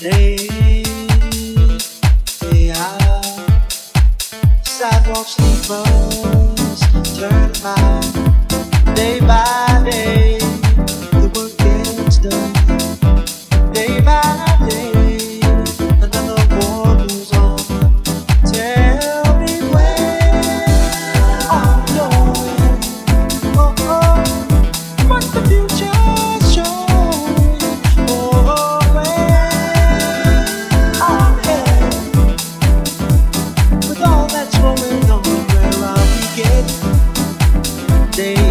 stay. day.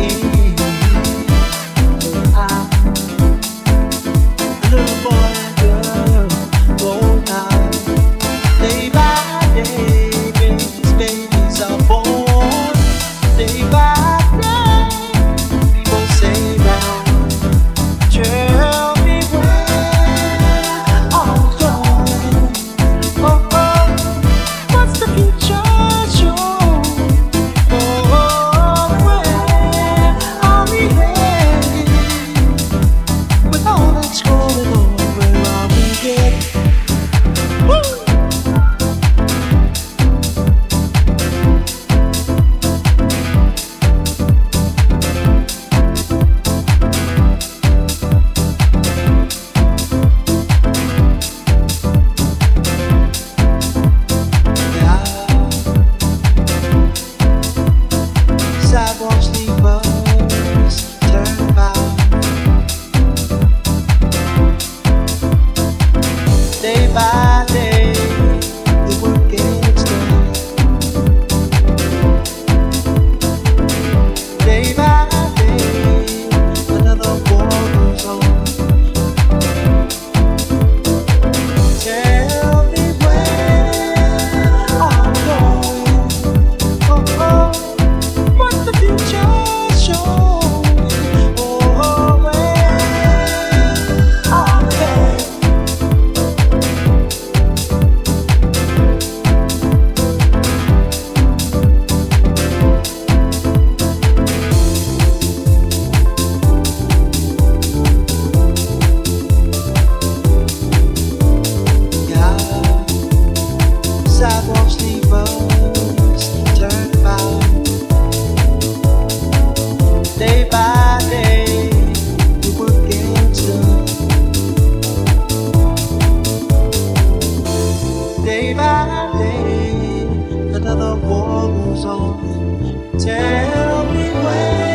The war goes on. Tell me shows.